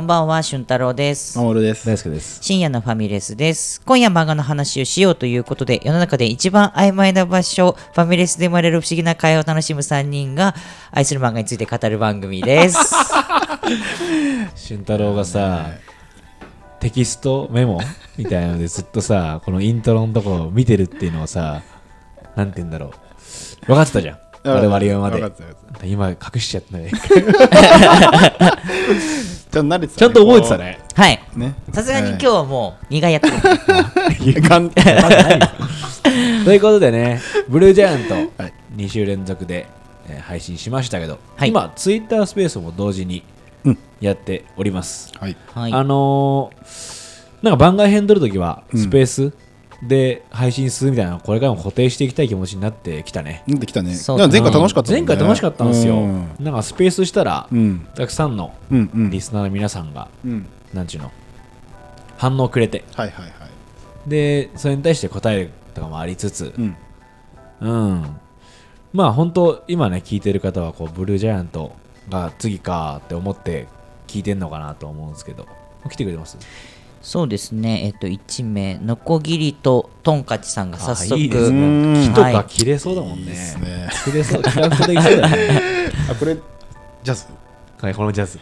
こんばんは、俊太郎です。守です。大輔です。深夜のファミレスです。今夜漫画の話をしようということで、世の中で一番曖昧な場所、ファミレスで生まれる不思議な会話を楽しむ3人が愛する漫画について語る番組です。俊太郎がさ、テキストメモみたいなのでずっとさ、このイントロのとこを見てるっていうのをさ、なんて言うんだろう。分かってたじゃん。我々はまで今隠しちゃったね。たちゃんと慣れてた、ちゃんと覚えてた。ね。はい。ね。さすがに今日はもう2回やってる。ん。ということでね、ブルージャイアントはい2週連続で、えー配信しましたけど、はい今、ツイッタースペースも同時にうんやっております。はい。はい。あのーなんか番外編撮るときはうんスペースで配信するみたいなのこれからも固定していきたい気持ちになってきたね。なんできたね。前回楽しかったもんね。前回楽しかったんですよ。うんなんかスペースしたら、うん。たくさんの。リスナーの皆さんが、うん。なんちゅうの、反応くれて、はいはいはい。で、それに対して答えるとかもありつつう、ん。うん。まあ本当、今ね、聞いてる方は、こう、ブルージャイアントが次かって思って聞いてんのかなと思うんですけど、来てくれてます？そうですね。えっと、1名、のこぎりととんかちさんが早速。あいいですうんね。木とはいか切れそうだもんね。いいですね。切れそう、クラフトできそうだね。あ、これ、ジャズ？はい、このジャズ。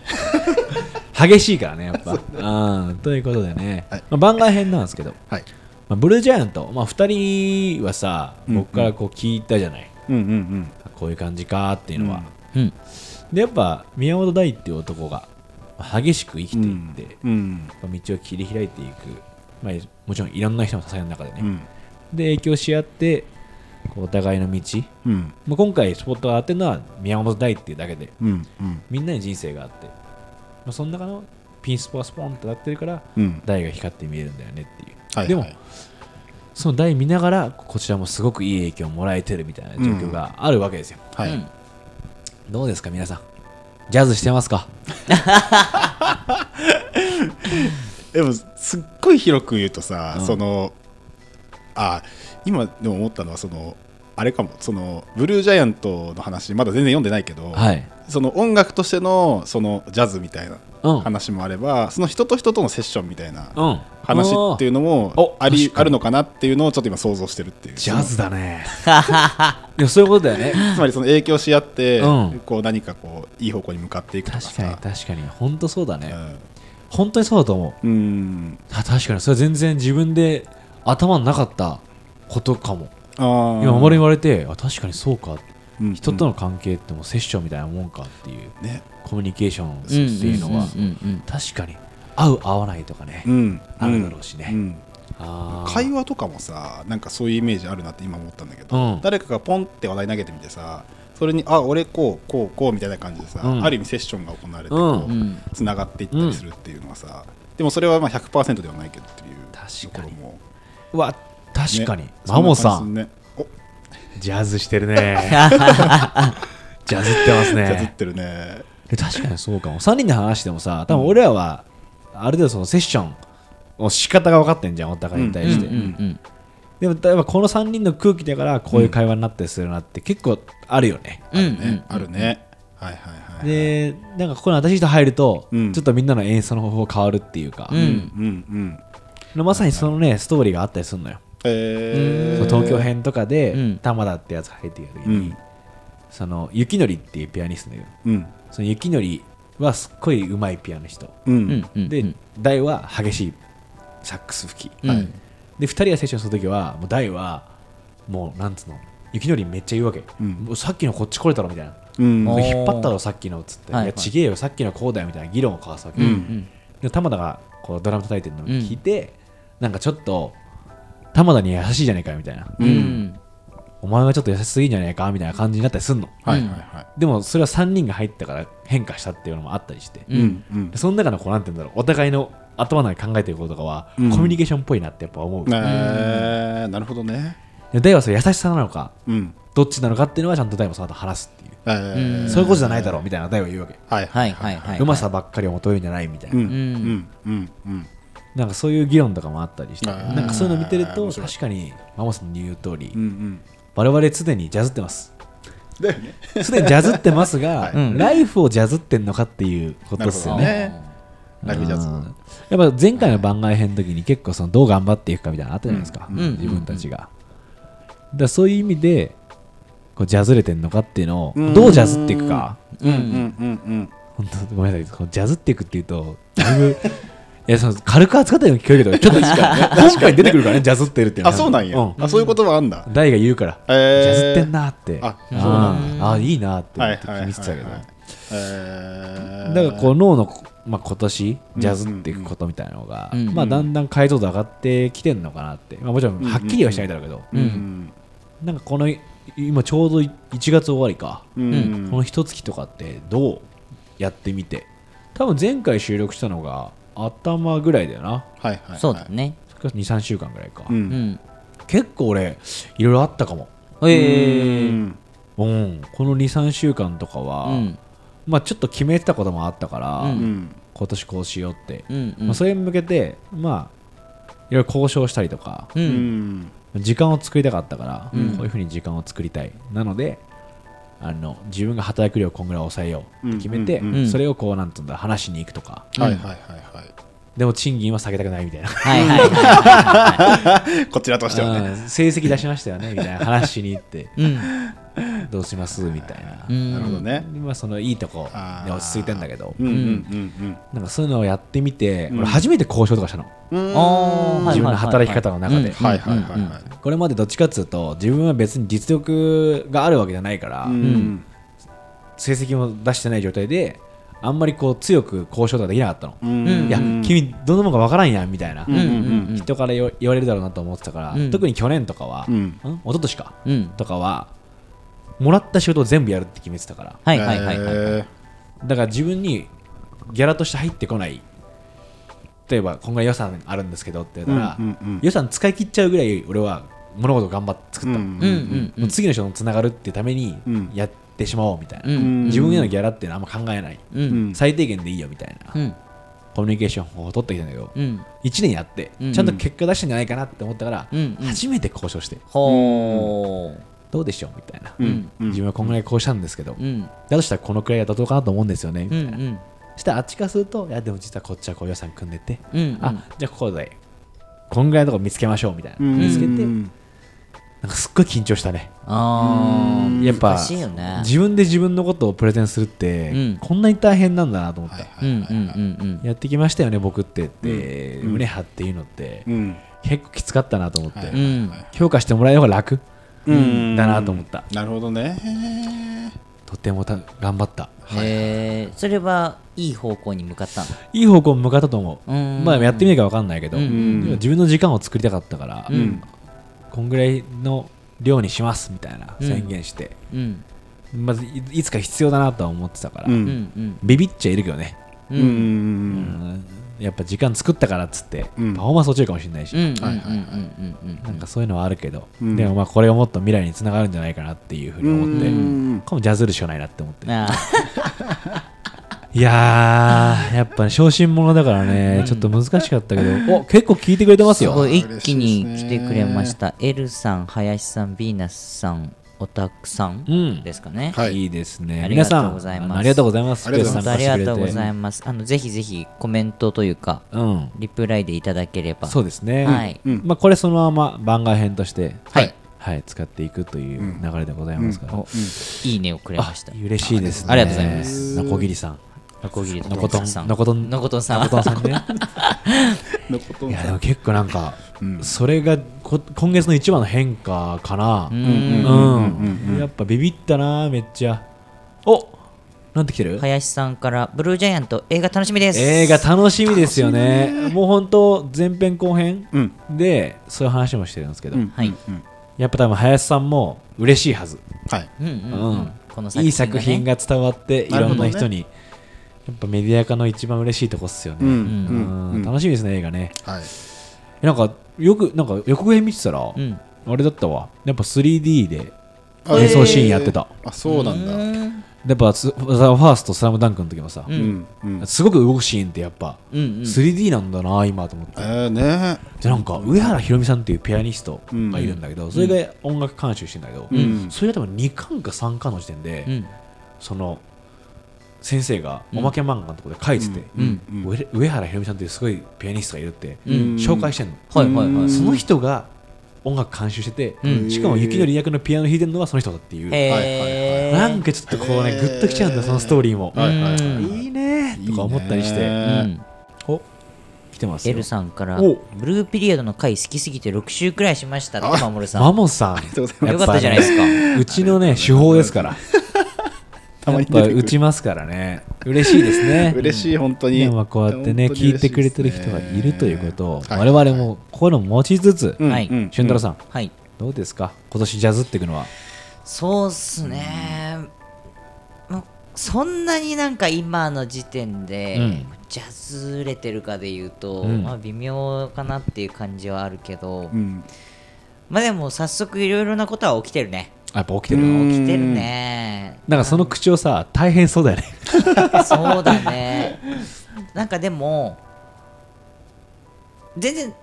激しいからね、やっぱ。うん、ということでね、はいまあ、番外編なんですけど、はい。まあ、ブルージャイアント、まあ、2人はさ、うん僕からこう聞いたじゃない。うんうんうん。こういう感じかっていうのは。うん。で、やっぱ、宮本大っていう男が激しく生きていって、うん。まあ道を切り開いていく、まあ、もちろんいろんな人の支えの中でね、うん。で影響し合ってお互いの道、うん。まあ、今回スポットが当てるのは宮本大っていうだけでうん。うん。みんなに人生があって、まあ、その中のピンスポはスポンってなってるからうん。大が光って見えるんだよねっていう、はい。でもその大見ながらこちらもすごくいい影響をもらえてるみたいな状況があるわけですよ、はい。うんどうですか皆さん？ジャズしてますか？でも、すっごい広く言うとさう、ん。その、あ、今でも思ったのは、その、あれかも、その、ブルージャイアントの話、まだ全然読んでないけど、はい。その音楽としてのそのジャズみたいなうん話もあれば、その人と人とのセッションみたいなうん。話っていうのもおありあるのかなっていうのをちょっと今想像してるっていう。ジャズだね。いやそういうことだよね。つまりその影響し合って、うん。こう何かこういい方向に向かっていくとか確かにさ確かに。本当そうだね、本当にそうだと思う。うん。うんあ確かに。それは全然自分で頭になかったことかも。今俺に言われてあ確かにそうかうん人との関係ってもうセッションみたいなもんかっていうね。コミュニケーションってうんいうのはうんうん。うん確かに合う合わないとかねうん。あるだろうしね。うん。あー。会話とかもさなんかそういうイメージあるなって今思ったんだけど、うん。誰かがポンって話題投げてみてさそれにあ俺こうこうこうみたいな感じでさ、うん。ある意味セッションが行われてうん。こう、うんつながっていったりするっていうのはさ、でもそれはまあ100%ではないけどっていう確かに。ところも。うわ確かに。ね。マモさん。ね。おジャズしてるね。ジャズってますじゃずっねてるね。で確かにそうかも。3人で話してもさ多分俺らはある程度そのセッションの仕方が分かってんじゃんお互いに対して、うんうんでも例えばこの3人の空気だからこういう会話になったりするなって結構あるよね、うんうんねあるね。はいはいはいでなんかここに新しい人入ると、うん。ちょっとみんなの演奏の方法変わるっていうか。う、んうんうん。うんまさにそのねストーリーがあったりするのよ、えー、東京編とかで、うん。玉田ってやつが入ってきた時に、うん。その雪のりっていうピアニストのうん。その雪のりはすっごい上手いピアノ人、うん。うん。うん。で大は激しいサックス吹き、うん。はい。で2人がセッションするときはもう大はもうなんつうの雪のりめっちゃ言うわけ、うん。もうさっきのこっち来れたろみたいな。うん。引っ張ったろさっきのっつって、はい。いやちげえよさっきのこうだよみたいな議論を交わすわけ、うん。うん。で玉田がこうドラム叩いてるのを聞いて、なんかちょっと玉田に優しいじゃねえかよみたいな、うん。うんお前はちょっと優しすぎんじゃねえかみたいな感じになったりすんの。はいはいはい。でもそれは3人が入ったから変化したっていうのもあったりして、うんうん。その中のこうなんて言うんだろうお互いの頭の中で考えてることとかは、うん。コミュニケーションっぽいなってやっぱ思う、えーなるほどね。で大はそれ優しさなのかうん。どっちなのかっていうのはちゃんと大もその後話すっていう、えーうんそういうことじゃないだろうみたいな大は言うわけ、はいはいはいはいうまさばっかりを求めるんじゃないみたいな、うん。うん。うん。うんなんかそういう議論とかもあったりしてなんかそういうの見てると確かにマモさんの言う通り、うんうん。我々常にジャズってます。だよね。すでにジャズってますが、はい。うんライフをジャズってんのかっていうことですよね。ライフジャズ。うんやっぱ前回の番外編の時に結構そのどう頑張っていくかみたいなのあったじゃないですか、ん自分たちが。だそういう意味でこうジャズれてんのかっていうのをうん。どうジャズっていくか、うんうんうんうん。本当ごめんなさい。ジャズっていくっていうとだいぶいやその軽く扱ったように聞こえるけど ちょっと本編に出てくるからねジャズってるってあそうなんや、あそういう言葉あんだ。大が言うから、えー。ジャズってんなって。ああそうなんーあーいいなって思っててたけど、えー。だからこう脳の、まあ、今年ジャズっていくことみたいなのが、うんまあ、だんだん解像度上がってきてんのかなって、まあ、もちろんはっきりはしないだろうけど、うんうんなんかこの今ちょうど1月終わりか、うんこの一月とかってどうやってみて。多分前回収録したのが頭ぐらいだよな。はいはいはい。そうだね。23週間ぐらいか、ううん。ん結構俺いろいろあったかも。ええうん。うん。この23週間とかは、うん。まあちょっと決めてたこともあったから、うん。うん。今年こうしようって、うんうん。まあ、それに向けてまあいろいろ交渉したりとかううんん。時間を作りたかったから、うん。こういうふうに時間を作りたい。なのであの自分が働く量をこんぐらい抑えようって決めて、うんうんそれをこうなんつうんだ話しに行くとか。はいはいはいはいでも賃金は下げたくないみたいな。はいはい。は こちらとしてはね。うん。成績出しましたよねみたいな話しに行って。いうん。どうしますみたいな、うん。なるほどね。でまあ、そのいいとこで落ち着いてんだけど。うんうんうんなんかそういうのをやってみて、うん。俺初めて交渉とかしたの。自分の働き方の中で、うんはいはい。はいはいこれまでどっちかっつうと自分は別に実力があるわけじゃないから、うん。成績も出してない状態であんまりこう強く交渉とかできなかったの、うん。うん。いや君どんなもんかわからんやんみたいな、うんうんうん。人から言われるだろうなと思ってたから、うん。特に去年とかは、うん。ん一昨年かうん。とかはもらった仕事を全部やるって決めてたから。はいはいはいはいえだから自分にギャラとして入ってこない。例えばこんぐらい予算あるんですけどって言ったら、うんうんうん。予算使い切っちゃうぐらい俺は物事を頑張って作った、うんうんうん次の人とつながるってためにうん。やってしまおうみたいな、うん。自分へのギャラっていうのはあんま考えない、ううん。ん最低限でいいよみたいな、うん。コミュニケーション法を取ってきたんだけど、うん。1年やって、うん。ちゃんと結果出したんじゃないかなって思ったから、初めて交渉して。ほどうでしょうみたいな、自分はこんぐらいこうしたんですけど、ううん。だとしたらこのくらいだとどうかなと思うんですよね。みたいな、うんうん。そしたらあっちからするといやでも実はこっちはこう予算組んでて、うんあじゃあここでこんぐらいのとこ見つけましょうみたいな、うん。見つけて、うんなんかすっごい緊張したね。ああやっぱ難しいよね。自分で自分のことをプレゼンするって、うん。こんなに大変なんだなと思った、やってきましたよね僕ってって、うん。胸張っていうのって、うん。結構きつかったなと思って、評価してもらえる方が楽うん。だなと思った。なるほどね。とてもた頑張った。へえそれはいい方向に向かったの？いい方向に向かったと思う、うん。まあやってみなきゃ分かんないけど、自分の時間を作りたかったから、こんぐらいの量にしますみたいなうん。宣言して、うん。まずいいつか必要だなとは思ってたから、ビビっちゃいるけどね、うん。うんうんうん。やっぱ時間作ったからっつって、うん。パフォーマンス落ちるかもしれないし、なんかそういうのはあるけど、うん。でもまあこれがもっと未来につながるんじゃないかなっていうふうに思って、うん。これもジャズるしかないなって思ってあいやーやっぱね小心者だからね、ちょっと難しかったけど。お結構聞いてくれてますよ。すごい一気に来てくれました。L さん林さんヴィーナスさんオタクさんうん。ですかね。はい。いいですね。ありがとう皆さんございます。ありがとうございます。ありがとうございます。ありがとうございいます。あのぜひぜひコメントというかうん。リプライでいただければ。そうですね、はい。うん。まあ、これそのまま番外編として、はい。はい、使っていくという流れでございますから、おいいねをくれました。嬉しいですね。ありがとうございます。のこぎりさんノコギリとのことんさん。のことんのことんさん。のことんさんね。のこといやでも結構なんか、うん。それがこ今月の一番の変化かな。ううんやっぱビビったなめっちゃ。おなんてきてる？林さんからブルージャイアント映画楽しみです。映画楽しみですよね。もう本当前編後編うん。でそういう話もしてるんですけど、やっぱ多分林さんも嬉しいはず。はい。うんいい作品がが伝わっていろなるほどね。んな人に、やっぱメディア化の一番嬉しいとこっすよね、うんうん。うん楽しみですね映画ね。はい。えなんかよくなんか予告編見てたら、うん。あれだったわ。やっぱ 3D であ演奏シーンやってた、あそうなんだ。うん。やっぱスザ・ファーストスラムダンクの時もさ、すごく動くシーンってやっぱうんうん。3D なんだな今と思って、えーね。でなんか上原ひろみさんっていうピアニストがいるんだけど、それが音楽監修してんだけど、うん。それが多分2巻か3巻の時点で、うん。その先生がおまけ漫画のところで書いてて、うん。うん。上上原ひろみさんっていうすごいピアニストがいるって、うん。紹介してんの、はいはいはい。その人が音楽監修してて、うん。しかも雪のり役のピアノ弾いてるのはその人だっていう、へー。なんかちょっとこうねグッときちゃうんだよそのストーリーも、はいはいはいうん。いいねーとか思ったりして。来てますよ。L さんからお。ブルーピリオドの回好きすぎて6週くらいしましたってあ守さん。マモさん。がとうございます。よかったじゃないですか。うちのね手法ですからたまやっぱに出てくる。打ちますからね。嬉しいですね。嬉しい本当に。でもこうやってね本当に聞いてくれてる人がいるということをはい。我々もこういうのを持ちつつうんはい。うん俊太郎さん。はい。どうですか？今年ジャズっていくのは。そうっすね、まそんなになんか今の時点で、うん。ジャズれてるかで言うと、うん。まあ、微妙かなっていう感じはあるけど、うん。まあでも早速いろいろなことは起きてるねやっぱ起きてるのうん。起きてるね。なんかその口をさ大変そうだよね。そうだね。なんかでも全然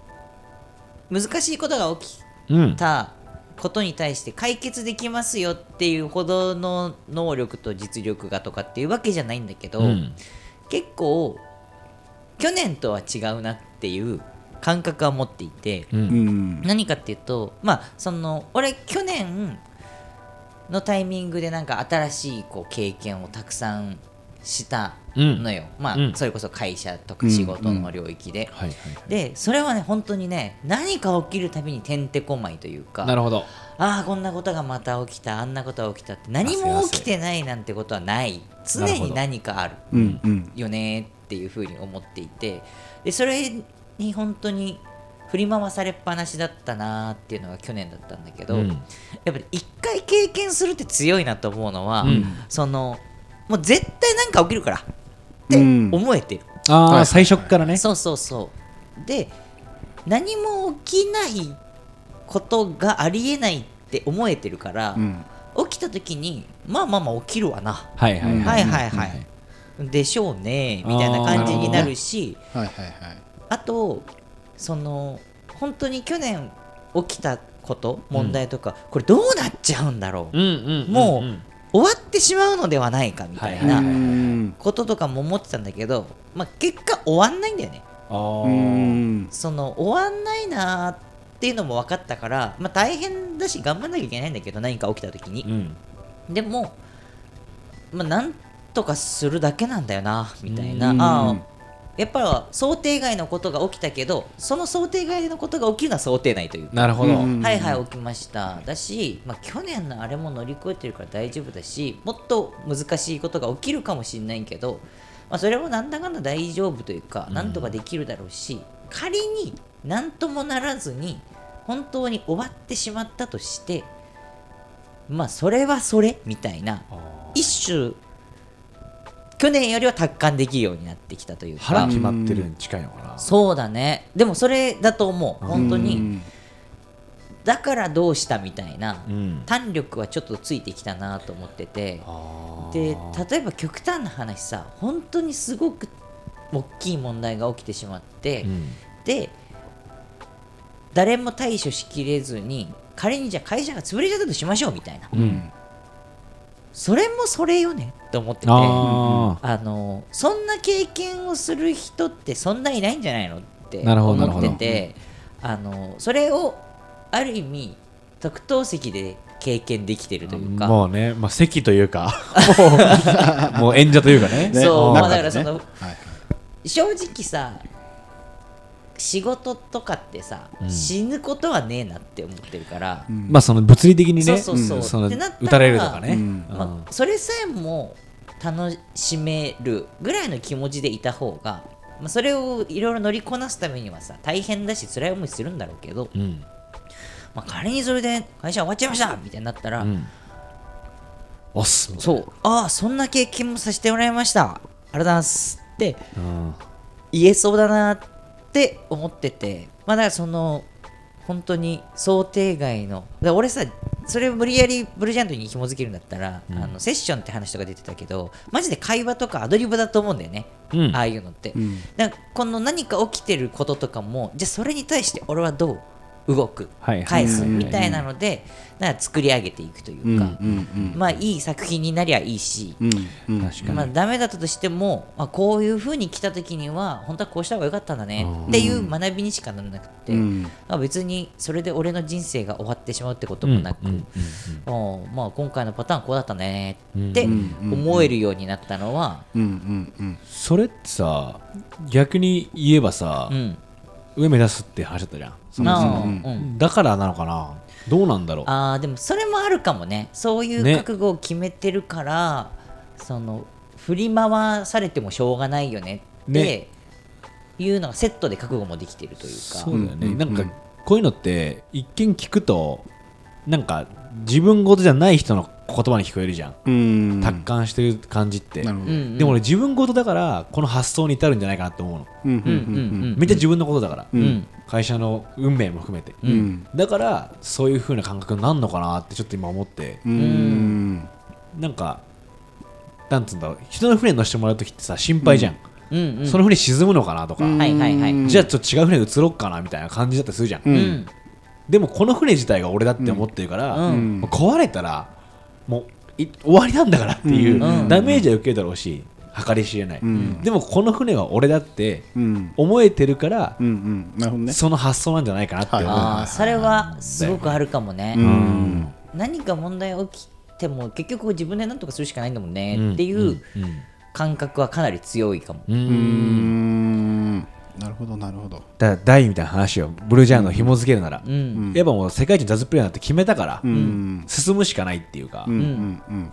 難しいことが起きうん。たことに対して解決できますよっていうほどの能力と実力がとかっていうわけじゃないんだけど、うん。結構去年とは違うなっていう感覚は持っていてううんん。何かっていうとまあその俺去年のタイミングでなんか新しいこう経験をたくさんしたのよ、まあ、うん。それこそ会社とか仕事の領域で、でそれはね本当にね何か起きるたびにてんてこまいというかなるほど。ああこんなことがまた起きたあんなことが起きたって何も起きてないなんてことはない。常に何かあるうんうん。よねっていうふうに思っていて。でそれに本当に振り回されっぱなしだったなーっていうのが去年だったんだけど、うん。やっぱり一回経験するって強いなと思うのは、うん。そのもう絶対何か起きるからってうん。思えてる、ああはい最初っからね。そうそうそう。で何も起きないことがありえないって思えてるから、うん。起きた時にまあまあまあ起きるわな。はいはいはい。はいはいでしょうねみたいな感じになるしはいはいはい。あとその本当に去年起きたこと問題とか、これどうなっちゃうんだろう、うんうんもううん。終わってしまうのではないかみたいなこととかも思ってたんだけど、まあ、結果終わんないんだよね。その終わんないなーっていうのも分かったから、まあ、大変だし頑張んなきゃいけないんだけど何か起きた時に。うん。でも、まあ、なんとかするだけなんだよなみたいな。うん。ああやっぱ想定外のことが起きたけどその想定外のことが起きるのは想定内というか。なるほど。うんはいはい起きました。だし、まあ、去年のあれも乗り越えてるから大丈夫だしもっと難しいことが起きるかもしれないけど、まあ、それもなんだかんだ大丈夫というかなんとかできるだろうし、仮になんともならずに本当に終わってしまったとしてまあそれはそれみたいな一種去年よりは達観できるようになってきたというか。腹決まってるに近いのかな。そうだね。でもそれだと思う本当にうんだからどうしたみたいなうん。弾力はちょっとついてきたなと思ってて。で例えば極端な話さ本当にすごく大きい問題が起きてしまって、うん。で誰も対処しきれずに仮にじゃあ会社が潰れちゃったとしましょうみたいな、うん。それもそれよねと思ってて。ああのそんな経験をする人ってそんないないんじゃないのって思っててあのそれをある意味特等席で経験できてるというか。もうね、まあ、席というか。もう演者というかね。ねそう、まあ、だからそのはいはい。正直さ仕事とかってさ、うん。死ぬことはねえなって思ってるから、うん。まあその物理的にねそうそうそう。うんそのってなったら打たれるとかね、まあ、それさえも楽しめるぐらいの気持ちでいた方が、まあ、それをいろいろ乗りこなすためにはさ大変だし辛い思いするんだろうけど、うん。まあ、仮にそれで会社終わっちゃいましたみたいになったら、うん。おっすそう。ああそんな経験もさせてもらいました。ありがとうございます。って言えそうだなって思っててまあだからその本当に想定外のだから俺さそれを無理やりブルージャントに紐づけるんだったら、うん。あのセッションって話とか出てたけどマジで会話とかアドリブだと思うんだよね、うん。ああいうのって、うん。だからこの何か起きてることとかもじゃあそれに対して俺はどう動く、返すみたいなのでだから作り上げていくといううんうか、んまあいい作品になりゃいいし、うんうん。確かに。まあ、ダメだったとしても、まあ、こういうふうに来た時には本当はこうした方が良かったんだねっていう学びにしかならなくて、うん。まあ、別にそれで俺の人生が終わってしまうってこともなく、うんうんおまあ、今回のパターンこうだったねってうん。思えるようになったのは、うんうんうん。それってさ逆に言えばさ、うん、上目指すって話だったじゃんそもそもあー。うん。だからなのかな？どうなんだろう？あーでもそれもあるかもね。そういうね覚悟を決めてるから、その振り回されてもしょうがないよねってね。いうのがセットで覚悟もできてるというか。そうだよね、うんなんかうん。こういうのって一見聞くとなんか自分事じゃない人の言葉に聞こえるじゃん、うん。達観してる感じって、でも俺自分事だからこの発想に至るんじゃないかなと思うの、うんうんうんうんめっちゃ自分のことだから、うんうん会社の運命も含めて、うん。うんだからそういう風な感覚になるのかなってちょっと今思って。うん。なんかなんつうんだろう。人の船に乗せてもらう時ってさ心配じゃん、うん。うん。その船沈むのかなとか、はいはいはい。じゃあちょっと違う船移ろっかなみたいな感じだったりするじゃん、ううん。んでもこの船自体が俺だって思ってるから、うん。壊れたらもうい終わりなんだからっていう、うん。ダメージは受けるだろうし計り知れない、ん。でもこの船は俺だってうん。思えてるから、うんうん。なるほどね。その発想なんじゃないかなって思う、はいああそれはすごくあるかもね、うん。何か問題起きても結局自分で何とかするしかないんだもんね、うん。っていううん。感覚はかなり強いかも、うん。うーん。なるほどなるほど。だから大みたいな話をブルージャイアンの紐付けるなら、うん。やっぱもう世界一のジャズプレイヤーって決めたから、うん。進むしかないっていうか、うん。うん。うん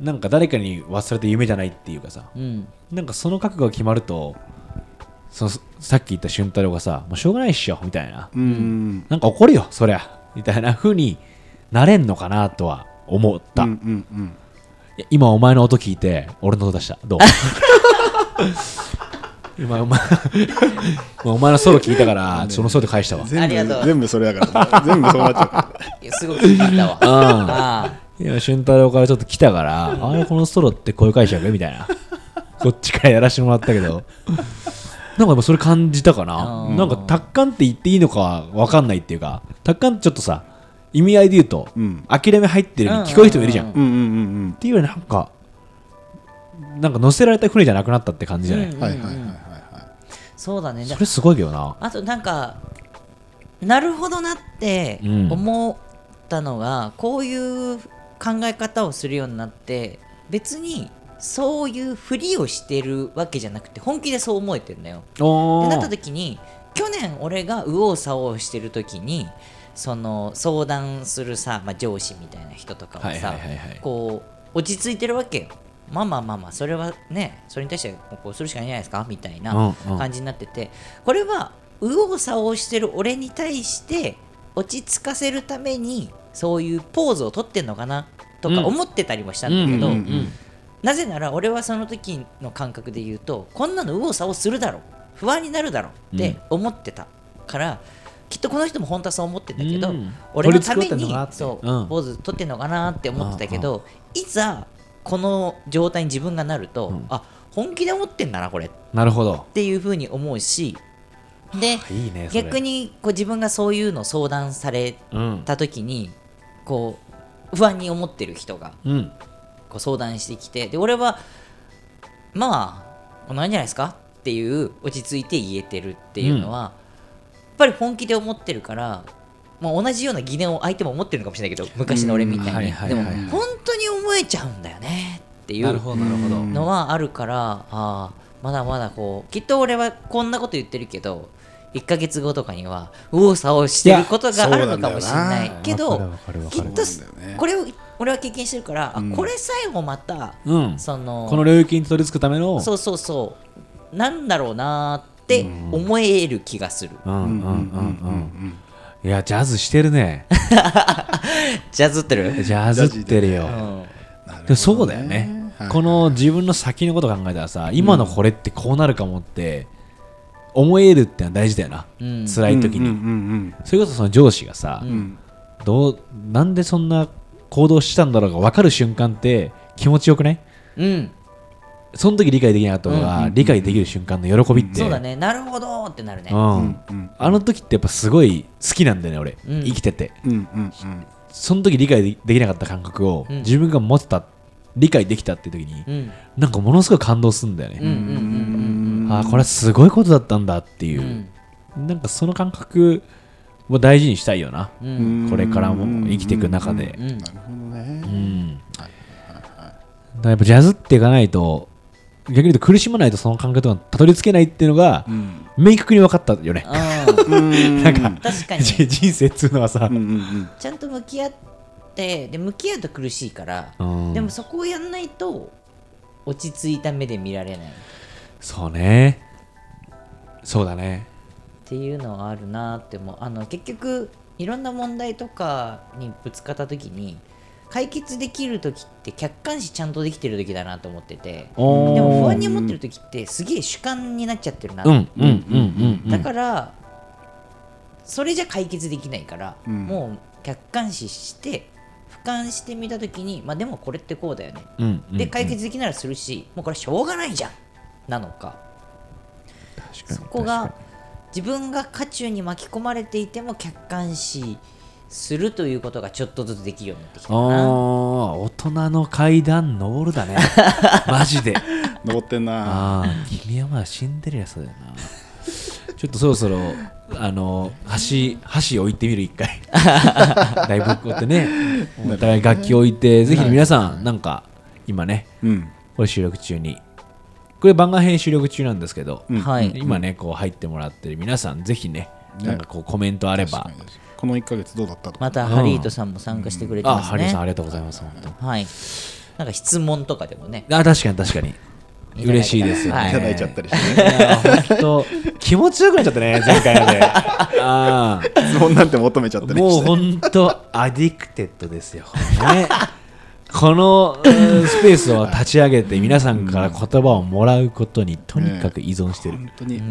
なんか誰かに忘れた夢じゃないっていうかさ。うん。なんかその覚悟が決まるとそのさっき言った俊太郎がさもうしょうがないっしょみたいな、うん。なんか怒るよそりゃ。みたいな風になれんのかなとは思った、うんうんうん。今お前の音聞いて俺の音出した。どう？今お前お前のソロ聞いたからそのソロで返したわ。全ありがとう。部全部それだから。全部そうなっちゃう。すごく聞いたわ。ああいや俊太郎からちょっと来たから あれこのソロってこういう解釈？みたいな。こっちからやらせてもらったけど。なんかそれ感じたかな？うん。なんか達観って言っていいのかわかんないっていうか達観ってちょっとさ意味合いで言うと、うん。諦め入ってるに聞こえる人もいるじゃん、うんっうんうんうん。ていうよりなんかなんか乗せられた船じゃなくなったって感じじゃない、うんはいはいはいはいはい。そうだねそれすごいけどな。あとなんかなるほどなってうん。思ったのが、こういう考え方をするようになって別にそういうふりをしてるわけじゃなくて本気でそう思えてるのよ。おーってなった時に去年俺が右往左往してる時にその相談するさ、まあ、上司みたいな人とかはさ、こう落ち着いてるわけよ。まあまあまあまあそれはねそれに対してこうするしかないんじゃないですかみたいなうんうん感じになっててこれは右往左往してる俺に対して落ち着かせるためにそういうポーズを取ってんのかな？とかうん。思ってたりもしたんだけど、なぜなら俺はその時の感覚で言うとこんなの右往左往するだろう。不安になるだろう。って思ってたから、きっとこの人も本当はそう思ってたけど、うん。俺のためにそう、うん。ポーズ取ってんのかなって思ってたけど、いざこの状態に自分がなると、うん。あ本気で思ってんだなこれ。っなるほど。ていうふうに思うしでいいね逆にこう自分がそういうの相談されうんた時にこう不安に思ってる人がうん。こう相談してきてで俺はまあこんなんじゃないですか？っていう落ち着いて言えてるっていうのは、やっぱり本気で思ってるから、まあ、同じような疑念を相手も思ってるのかもしれないけど昔の俺みたいに、うん。はいはいでもはい。はい本当に思えちゃうんだよね。っていうなるほどなるほど。のはあるから、ああまだまだこうきっと俺はこんなこと言ってるけど1ヶ月後とかには右往左往してることがあるのかもしれない。けどきっとこれを俺は経験してるから、あうん。これさえもまた、うん。そのこの領域に取り付くためのそうそうそう。なんだろうなーって思える気がする、うんうんうんうん。うんうんいやジャズしてるね。ジャズってる、ジャズってるよ。うん。でもそうだよね。はい。この自分の先のこと考えたらさ今のこれってこうなるかもって思えるってのは大事だよな。うん。辛い時に。うんうんそれこそその上司がさうん。うんどうなんでそんな行動したんだろうが分かる瞬間って気持ちよくねうん。その時理解できなかったのが、理解できる瞬間の喜びって、そうだね。なるほどってなるね。うん。うんあの時ってやっぱすごい好きなんだよね俺、うん。生きてて。うんうんその時理解でできなかった感覚を、うん。自分が持ってた理解できたっていう時に、うん。なんかものすごい感動するんだよね、うんうんうんああこれはすごいことだったんだっていう。う、ん。なんかその感覚を大事にしたいよな、ううん。んこれからも生きていく中で。うん。なるほどね。うん。だやっぱジャズっていかないと逆に言うと苦しまないとその感覚とかたどり着けないっていうのがうん。明確に分かったよね、うん。なんか確かに。人生っつうのはさ、うんうんうん。ちゃんと向き合ってで向き合うと苦しいからうん。でもそこをやんないと落ち着いた目で見られない。っそうね。そうだね。ていうのはあるなって思う。あの結局いろんな問題とかにぶつかった時に解決できる時って客観視ちゃんとできてる時だなと思ってて。でも不安に思ってる時ってすげえ主観になっちゃってるな、だからそれじゃ解決できないから、うん。もう客観視して俯瞰してみた時にまあでもこれってこうだよね。うんうん。で解決できならするし、もうこれしょうがないじゃんなのか。確かにそこが自分が渦中に巻き込まれていても客観視するということがちょっとずつできるようになってきたあかな。ー大人の階段登るだね。マジで。登ってんな。ああ君はまだシンデレラそうだよな。ちょっとそろそろあの箸箸置いてみる一回。だいぶこうやってね。お互い楽器置いてぜひ皆さんなんか今ねうん。これ収録中にこれ番外編収録中なんですけど、うん。はい、今ねこう入ってもらってる皆さんぜひねね。なんかこうコメントあれば。この1ヶ月どうだったとか。またハリートさんも参加してくれてあますね。ハリーさんあ。りがとうございます本当。はい。なんか質問とかでもね。あ確かに確かに。嬉しいですよね、はい。いただいちゃったりしてね。本当気持ちよくなっちゃったね 前回ので。あ質問なんて求めちゃったあもうりして。本当 addicted ですよ。ねこのうんスペースを立ち上げて皆さんから言葉をもらうことにとにかく依存してる、本当に。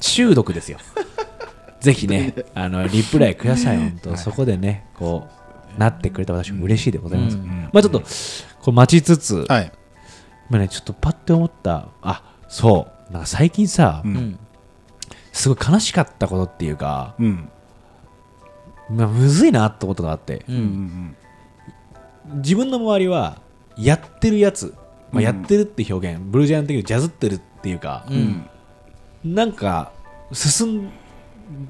中毒ですよ。ぜひねあのリプライください。本当、そこでねこうなってくれた私も嬉しいでございます、うん。まあちょっとこう待ちつつ、はい。今ねちょっとパッて思ったあそう。なんか最近さ、ううんん。すごい悲しかったことっていうか、うんまあ、むずいなってことがあってう。うんん自分の周りはやってるやつ、まあ、うんやってるって表現、ブルージャイアン的にジャズってるっていうか。なんか進ん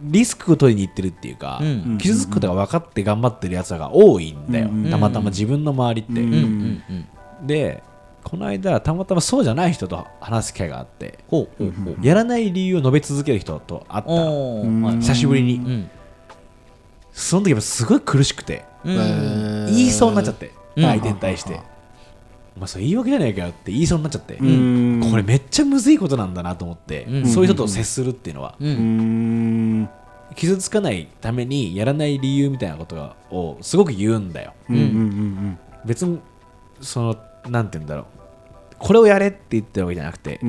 リスクを取りに行ってるっていうか、うん傷つくことが分かって頑張ってるやつらが多いんだよ、うんたまたま自分の周りって。でこの間たまたまそうじゃない人と話す機会があって。やらない理由を述べ続ける人と会った久しぶりに、うん。その時やっぱすごい苦しくてうん。言いそうになっちゃって、うん。相手に対して、お前それ言い訳じゃないかよって言いそうになっちゃって、うん。これめっちゃむずいことなんだなと思って、うん。そういう人と接するっていうのは、傷つかないためにやらない理由みたいなことがをすごく言うんだよ。うん。うん別にそのなんて言うんだろう。これをやれって言ってるわけじゃなくて、こ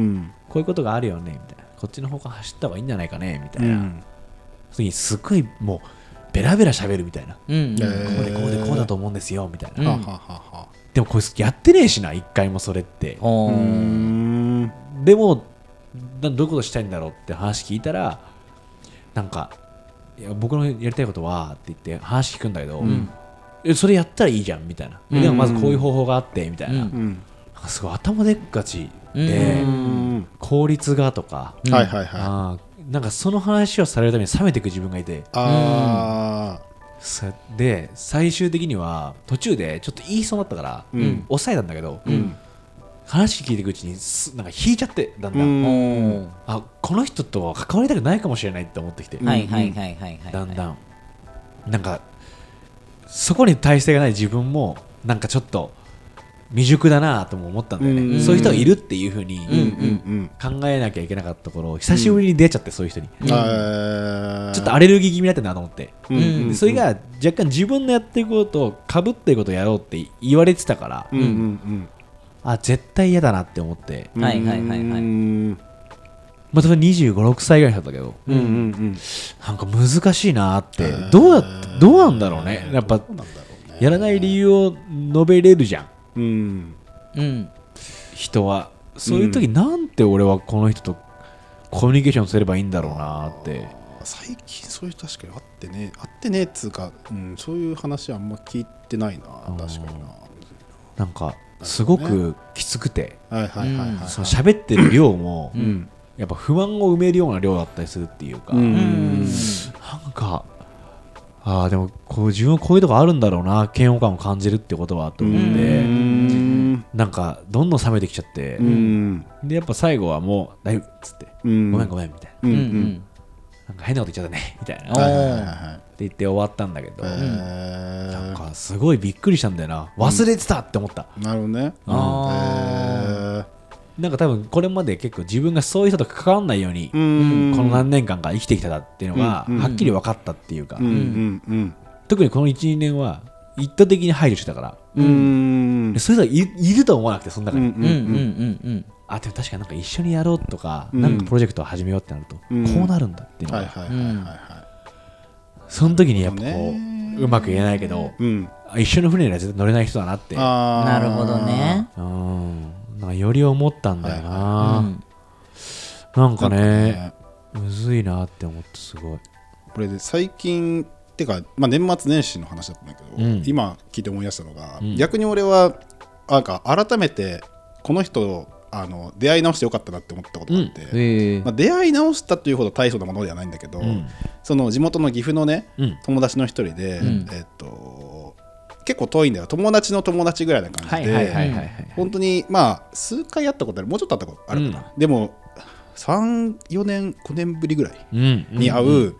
ういうことがあるよねみたいな。こっちの方向走った方がいいんじゃないかねみたいな、うん。すっごいもうベラベラ喋るみたいな、うん。えー。こうでこうでこうだと思うんですよみたいな、うん。でもこいつやってねえしな一回もそれって。おうーん。でもなどういうことしたいんだろうって話聞いたらなんかいや僕のやりたいことはって言って話聞くんだけど、ん。えそれやったらいいじゃんみたいな、うん。でもまずこういう方法があってみたいな、うん。うん。なんかすごい頭でっかちうん。で、うん。効率がとか、うん。はいはいはいなんかその話をされるために冷めていく自分がいて。あそで最終的には途中でちょっと言いそうになったから、ーうん。抑えたんだけど、うん。話聞いていくうちにすなんか引いちゃってだんだん、あこの人とは関わりたくないかもしれないって思ってきて。だんだん。なんかそこに耐性がない自分もなんかちょっと未熟だなとも思ったんだよね、うん。そういう人がいるっていうふうにうんうん考えなきゃいけなかったところを久しぶりに出ちゃってそういう人に、うん。ちょっとアレルギー気味になってるなと思って、うん。うん。でそれが若干自分のやってることとかぶってることをやろうって言われてたから、うんうんあ絶対嫌だなって思って、うん。はいはいはいはい。うんまあ、それ2 5 6歳ぐらいだったけどうんうんなんか難しいなって。うんどうどうなんだろうね。やっぱどうなんだろうね。やらない理由を述べれるじゃんうん。うん。人は。そういう時なんて俺はこの人とコミュニケーションすればいいんだろうなって。最近そういう確かにあってねあってねっつうか、うん、そういう話あんま聞いてないな確かにな。んかすごくきつくて。喋ってる量もうん。やっぱ不満を埋めるような量だったりするっていうか、うん。うんなんかああでもこう自分はこういうとこあるんだろうな嫌悪感を感じるってことはと思っうてんなんかどんどん冷めてきちゃってうん。でやっぱ最後はもう大丈夫っつってうん。ごめんごめんみたいな。うんううん。なんか変なこと言っちゃったねみたいな。はいはいはいーはい。言って終わったんだけどへなんーかすごいびっくりしたんだよな。忘れてたって思った。なるほどね。あなんか多分これまで結構自分がそういう人と関わらないようにこの何年間か生きてきただっていうのがうんはっきり分かったっていうか。特にこの12年は意図的に排除してたから。うん。でそういう人がいいると思わなくてその中に、うんうんうん。うんうんあでも確かになんか一緒にやろうとか、うん。なんかプロジェクトを始めようってなると、うん。こうなるんだっていうのが、はいはいはいはいはいその時にやっぱこね。ううまく言えないけどうん。あ一緒の船には絶対乗れない人だなって。なるほどね。うん。なんかより思ったんだよな、うん。なんかねね。むずいなって思ってすごい。これで最近ってか、まあ、年末年始の話だったんだけど、うん。今聞いて思い出したのが、うん。逆に俺はなんか改めてこの人をあの出会い直してよかったなって思ったことがあって、へえまあ、出会い直したというほど大層なものではないんだけど、うん。その地元の岐阜のねうん。友達の一人で、うん。えっと結構遠いんだよ。友達の友達ぐらいな感じで、本当にまあ数回会ったことある。もうちょっと会ったことあるかな、でも34年5年ぶりぐらいうん。に会う、うん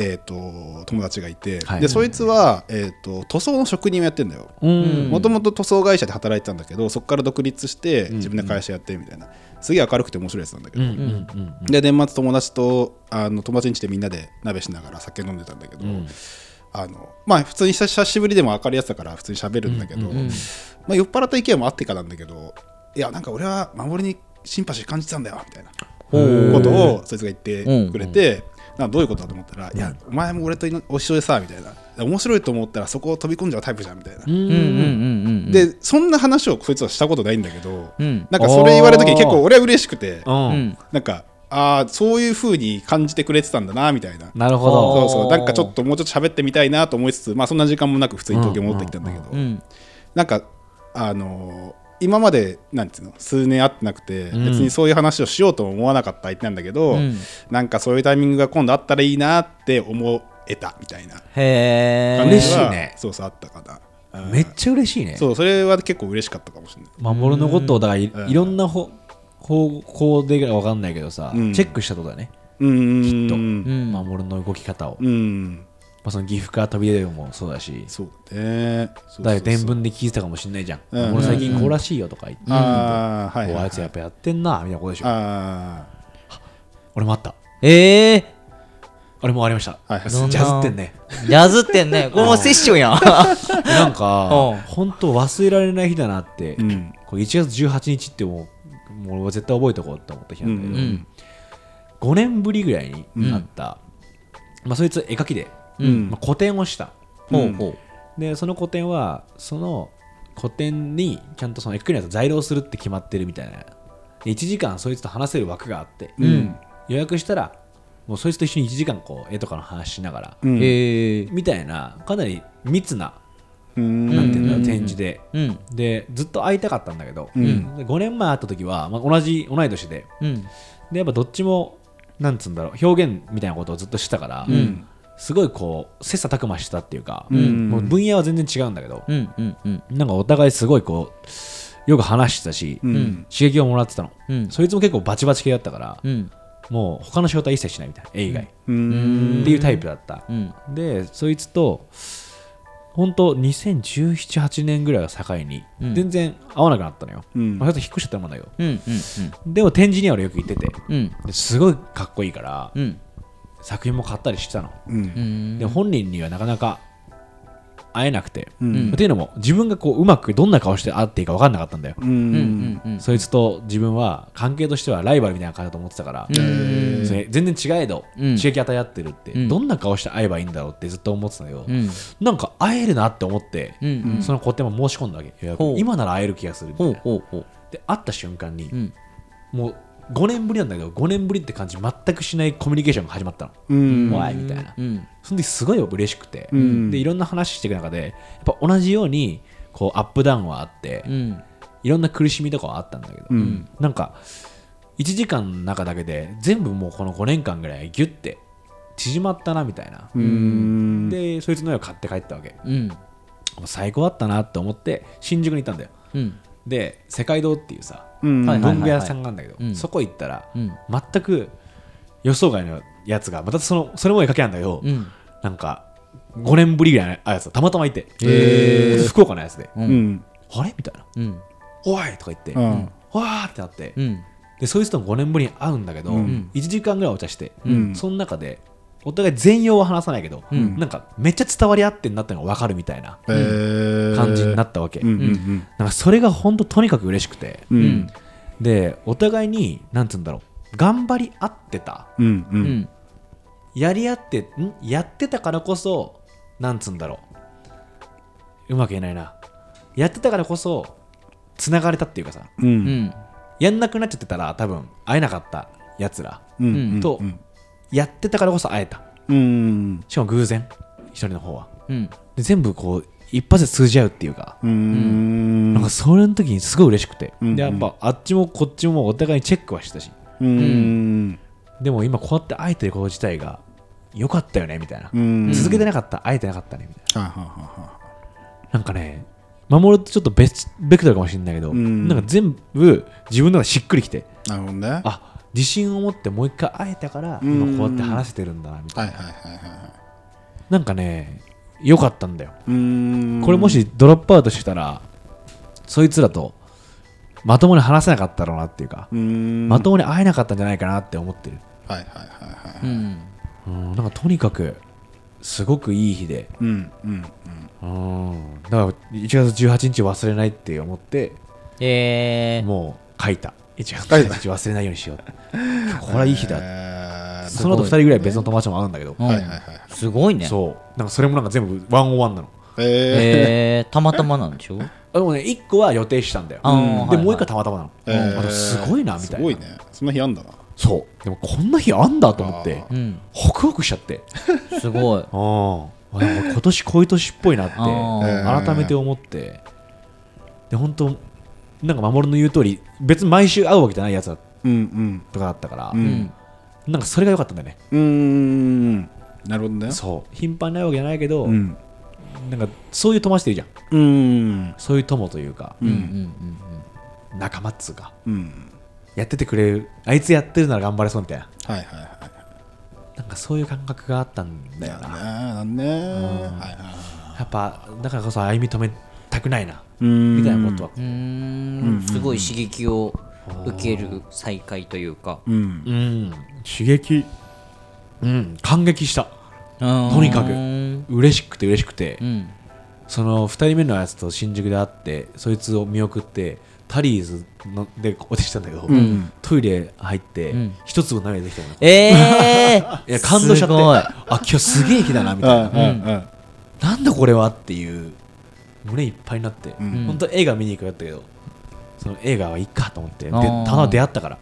えー、と友達がいて、はい。でそいつは、えー、と塗装の職人をやってんだよ。うん。もともと塗装会社で働いてたんだけどそこから独立してん。自分で会社やってみたいな、すげえ明るくて面白いやつなんだけど、うん。うん。うん。で年末友達とあの友達ん家でみんなで鍋しながら酒飲んでたんだけど、うん。あのまあ普通に久久しぶりでも明るいやつだから普通に喋るんだけど、うん。うん。まあ、酔っ払った意見もあってかなんだけどいやなんか俺は守りにシンパシー感じてたんだよみたいなことをそいつが言ってくれて、なんかどういうことだと思ったら、いやお前も俺と一緒でさみたいな。面白いと思ったらそこを飛び込んじゃうタイプじゃんみたいな、でそんな話をそいつはしたことないんだけど、うん。なんかそれ言われた時に結構俺は嬉しくてううん。んなんかああそういう風に感じてくれてたんだなみたいな。なるほそどうそう。なんかちょっともうちょっと喋ってみたいなと思いつつまあそんな時間もなく普通に東京戻ってきたんだけど、うん。なんかあのー今までなんていうの数年会ってなくて、うん。別にそういう話をしようとも思わなかった相手なんだけど、うん。なんかそういうタイミングが今度あったらいいなって思えたみたいな。へえ嬉しいはね。そうそうあったかな、うん。めっちゃ嬉しいね。そうそれは結構嬉しかったかもしれない。守のことをだからいうん。いろんな方方向で分かんないけどさ、うん。チェックしたとだね。うんきっと。うん。守の動き方を、まうんあ、その岐阜から飛び出るのもそうだし。そうね。だから伝聞で聞いてたかもしんないじゃん「うん。守最近こうらしいよ」とか言って、ああはいはい、はい、おあいつやっぱやってんなみたいなことでしょ。あ俺もあった。ええ俺もありました、ジャズってんね。ジャズってんね。これもうセッションやん。なんかうん。本当忘れられない日だなって、うん。これ1月18日ってもうもう俺は絶対覚えておこうって思った日なんだけど、うん。うん。5年ぶりぐらいにあった、まあ、そいつ絵描きで、うんまあ、個展をした。でその個展はその個展にちゃんとその絵描きのやつ在庫するって決まってるみたいな。で1時間そいつと話せる枠があって、うん。予約したらもうそいつと一緒に1時間こう絵とかの話しながら、ううんみたいなかなり密なうん。なんていうんだろううん。展示で、うん。でずっと会いたかったんだけど、うん。で5年前会った時は、まあ、同じ同い年で。うん。でやっぱどっちもなんつうんだろう表現みたいなことをずっとしてたから、うんすごいこう切磋琢磨したっていうか、うん。もう分野は全然違うんだけど、うんうんうん。なんかお互いすごいこうよく話してたし、うん。刺激をもらってたの、うん。そいつも結構バチバチ系だったから、うん。もう他の仕事は一切しないみたいな絵以外、うん。っていうタイプだった、うん。でそいつと本当201718年ぐらいを境にうん。全然会わなくなったのよ、うん。まあ、引っ越しちゃったもんだよでも展示には俺よく行ってて。すごいかっこいいから、うん作品も買ったりしてたの、うん。うん。で本人にはなかなか会えなくて、うん。っていうのも自分がこううまくどんな顔して会っていいか分かんなかったんだよ、ううんんうんそいつと自分は関係としてはライバルみたいな感じだと思ってたから、うん。それ全然違えどうん。刺激与え合ってるって、うん。どんな顔して会えばいいんだろうってずっと思ってたんだけど、うん。なんか会えるなって思って、うんうん。その個展も申し込んだわけ。今なら会える気がするみたいな。ほうほうほう。で会った瞬間に、うん。もう5年ぶりなんだけど5年ぶりって感じ全くしないコミュニケーションが始まったの、うん。わーいみたいな。うん。その時すごい嬉しくて、うん。でいろんな話していく中でやっぱ同じようにこうアップダウンはあって、うん。いろんな苦しみとかはあったんだけど、うん。なんか1時間の中だけで全部もうこの5年間ぐらいギュッて縮まったなみたいな、うん。でそいつの絵を買って帰ったわけ。うん。もう最高だったなって思って新宿に行ったんだよ。うん。で世界堂っていうさ文具屋さんがあるんだけど、うん。そこ行ったら、うん。全く予想外のやつがまたそのそれも絵描きなんだけど、うん。なんか5年ぶりぐらいのやつがたまたまいて、へー。福岡のやつで、ううん。んあれ？みたいな。うん「おい!」とか言って、うん。わーってなって、うん。でそいつとも5年ぶりに会うんだけど、うん。1時間ぐらいお茶して、うん。その中でお互い全容は話さないけど、ん。なんかめっちゃ伝わり合ってんなってのが分かるみたいな感じになったわけ、うんうんなんかそれが本当とにかく嬉しくて、うん。うん。でお互いになんつうんだろう頑張り合ってた。うんううん。んやり合ってん？やってたからこそなんつうんだろう。うまく言えないな。やってたからこそつながれたっていうかさ。ううん。んやんなくなっちゃってたら多分会えなかったやつらうん。とやってたからこそ会えた。うん。しかも偶然。一人の方は。うん。で全部こう一発で通じ合うっていうか、うん。なんかそれの時にすごい嬉しくて、うん。でやっぱあっちもこっちもお互いにチェックはしてたし。うん。でも今こうやって会えてること自体が良かったよねみたいな、うん。続けてなかった。会えてなかったねみたいな。なんかね守るとちょっと別ベクトルかもしれないけど、うん。なんか全部自分の中でしっくりきて。なるほどね。はいあ自信を持ってもう一回会えたからうん。今こうやって話せてるんだなみたいな、はいはいはいはいなんかね良かったんだよ。うん。これもしドロップアウトしてたらそいつらとまともに話せなかったろうなっていうか、うん。まともに会えなかったんじゃないかなって思ってる、はいはいはいはいうん。うん、なんかとにかくすごくいい日で、うんうんうん、だから1月18日忘れないって思ってえー。もう書いた1月書いた18日忘れないようにしよう。これはいい日だ、だその後2人ぐらい別の友達も会うんだけど、うんはいはいはい。すごいね。そう。なんかそれもなんか全部ワンオンワンなの。ええーたまたまなんでしょ？あでもね1個は予定したんだよ。あーはいはいでもう1個はたまたまなの、ーえーすごいなみたいな。すごいね。そんな日あんだな。そう。でもこんな日あんだと思ってうんホクホクしちゃって。すごい。ああなんか今年こういう年っぽいなって改めて思って。で本当なんか守の言う通り別に毎週会うわけじゃないやつだうんうん。とかだったから、うん。うんなんかそれが良かったんだよね、うーん。なるほどね。そう。頻繁に会うわけじゃないけど、うん。なんかそういう友達っているじゃん。うん。そういう友というか、うん。うん。仲間っつうかうん。やっててくれるあいつやってるなら頑張れそうみたいな。はいはいはいなんかそういう感覚があったんだよな、なん。ねはいはいはい。やっぱだからこそ歩み止めたくないな。うんみたいなことは。すごい刺激を受ける再会というか。うん。うん。刺激。うん。感激した。ととにかく。うん嬉しくて嬉しくて、うん。その2人目のやつと新宿で会ってそいつを見送ってタリーズのでお手したんだけど、ん。トイレ入って、うん。一粒涙できたのえ いや感動しちゃって。あ今日すげえ日だなみたいな、うんうん。なんだこれはっていう胸いっぱいになって、ん。本当映画見に行くよったけどその映画はいいかと思ってであーたま出会ったから、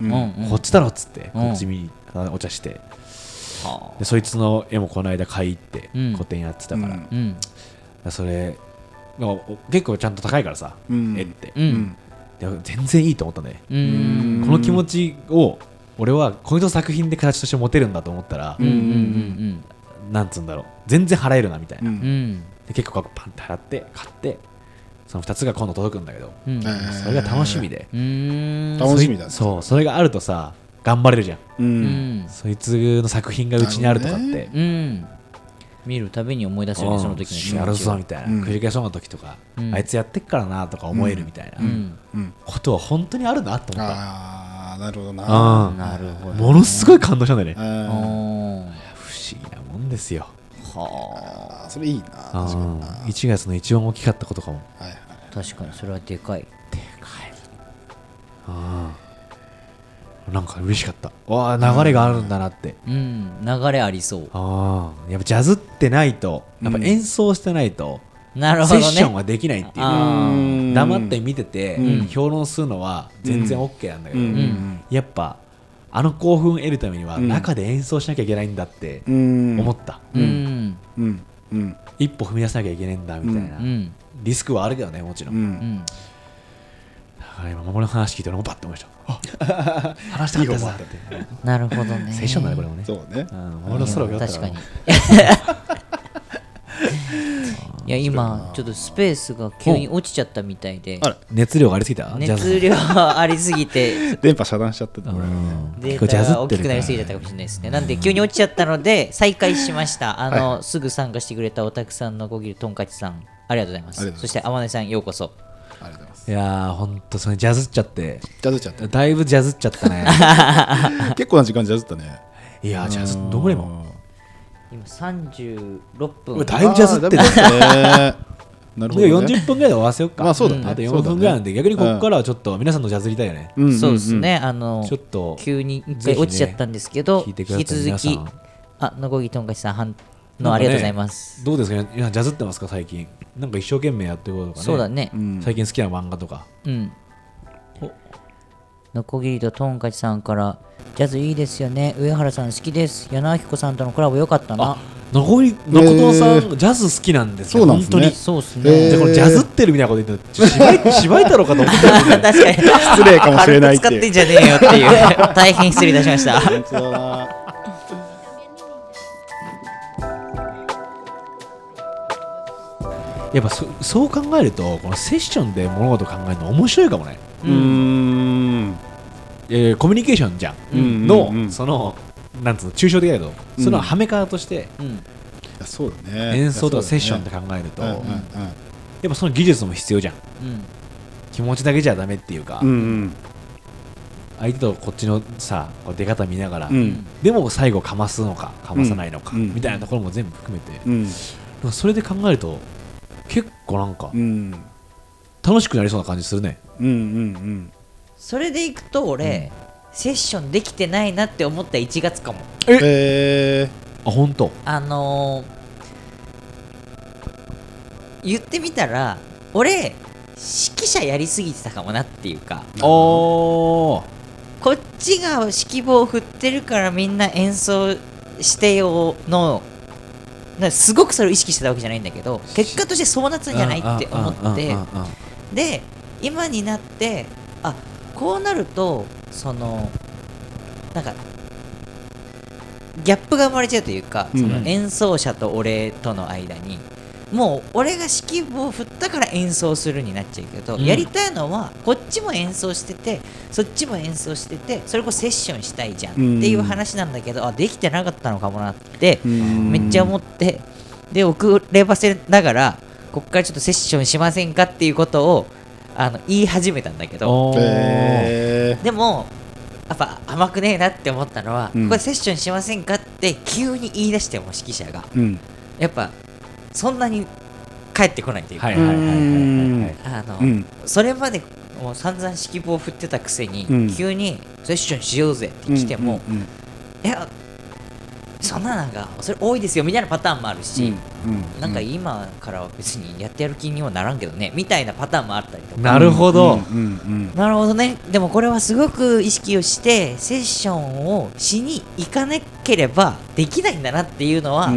こっちだろっつって、うん。こっち見にお茶して。はあ。でそいつの絵もこの間買い行って、うん。個展やってたから,、うん。うん。それ結構ちゃんと高いからさ、うん。絵って、全然いいと思ったね、うーん。この気持ちを俺はこいつの作品で形として持てるんだと思ったら、うん。うん。なんつうんだろう。全然払えるなみたいな、うんうん。うんで結構パンって払って買ってその2つが今度届くんだけど、うん。えー。それが楽しみで、うーん。楽しみだね。そうそれがあるとさ頑張れるじゃん、ううん。んそいつの作品がうちにあるとかって、なるうん。見るたびに思い出すよねその時の気持ちをやるぞみたいな、うん。くじけそうな時とか、うん。あいつやってっからなとか思えるみたいなうん。うん。ことは本当にあるなと思った、ああなるほどな。なるほどものすごい感動したんだよね。不思議なもんですよはーそれいいな確かにな。うん1月の一番大きかったことかも。はいはいあ確かにそれはでかい。うんなんか嬉しかった。わあ流れがあるんだなって。うん流れありそう。ああやっぱジャズってないとやっぱ演奏してないとなるほどね。セッションはできないっていう。黙って見てて、うん。評論するのは全然 OK なんだけど、やっぱあの興奮を得るためにはうん。中で演奏しなきゃいけないんだってうん。思った、ううんんうんうん。一歩踏み出さなきゃいけないんだみたいな、うん。リスクはあるけどねもちろん、だから今守の話聞いて俺もバッて思いましたあ話したかったやつだってなるほどね。セッションだねこれもね。そうね。うん守のソロが確かに いや今ちょっとスペースが急に落ちちゃったみたいで。あら熱量がありすぎた？熱量ありすぎて。電波遮断しちゃってたうん。デ結構ジャズータが大きくなりすぎちゃったかもしれないですね。なんで急に落ちちゃったので再開しました。あのすぐ参加してくれたおたくさんのごぎるとんかちさん。ありがとうございます。す。そして天音さんようこそ。ありがとうございます。いやーほんとそれジャズっちゃって。ジャズっちゃっただいぶジャズっちゃったね。結構な時間ジャズったね。いやージャズどこでも今36分。だいぶジャズって。るあーだいぶジャズってね。なるほど、ね、40分ぐらいで終わらせよっか。まあそうだね。あと4そうだね。分ぐらいなんで逆にここからはちょっと皆さんのジャズりたいよね。うん。うんうんそうですね、あのちょっと急に回落ちちゃったんですけど、引き続き。あのこぎとんかちさんはんのありがとうございます、どうですか？ね皆さんジャズってますか？最近。なんか一生懸命やってることとかね。そうだね。うん。最近好きな漫画とか。うんのこぎりととんかちさんからジャズいいですよね。上原さん好きです。矢野明子さんとのコラボ良かったな。残り誠さんジャズ好きなんですよそうなんですね。本当に。そうっすへねー。じゃあこれジャズってるみたいなこと言って たら芝居芝居太郎かと思ってた確かに。失礼かもしれないって使ってんじゃねえよっていう。大変失礼いたしました。本当だなやっぱそそう考えるとこのセッションで物事を考えるの面白いかもね。うーんいやいやコミュニケーションじゃん、うんの、うんうん。そのなんつうの抽象的だけど、うん。そのはめ方としてうん。そうだね。演奏とかセッションってか考えると、うんやっぱその技術も必要じゃん。うん。気持ちだけじゃダメっていうか、うんうん。相手とこっちのさこう出方見ながら、うん。うんでも最後かますのかかまさないのか、うん。みたいなところも全部含めて、それで考えると結構なんかうん。楽しくなりそうな感じするね、うんうんそれでいくと俺、セッションできてないなって思った1月かも。え。あ本当。あのー言ってみたら俺指揮者やりすぎてたかもなっていうか。おー。こっちが指揮棒を振ってるからみんな演奏してよのなすごくそれを意識してたわけじゃないんだけど結果としてそうなったんじゃないって思って。で今になってあこうなるとそのなんかギャップが生まれちゃうというか、うん。その演奏者と俺との間にもう俺が指揮棒を振ったから演奏するになっちゃうけど、うん。やりたいのはこっちも演奏しててそっちも演奏しててそれこそセッションしたいじゃんっていう話なんだけど、あできてなかったのかもなってめっちゃ思ってで遅ればせながらこっからちょっとセッションしませんかっていうことをあの言い始めたんだけど。でもやっぱ甘くねえなって思ったのは、うん。これセッションしませんかって急に言い出しても指揮者が。うん。やっぱそんなに帰ってこないというか、それまでもう散々指揮棒を振ってたくせに、うん。急にセッションしようぜって来ても、うんうん。いやそんななんかそれ多いですよみたいなパターンもあるし、うんなんか今からは別にやってやる気にはならんけどねみたいなパターンもあったりとか。なるほど、うんうんなるほどね。でもこれはすごく意識をしてセッションをしに行かなければできないんだなっていうのは、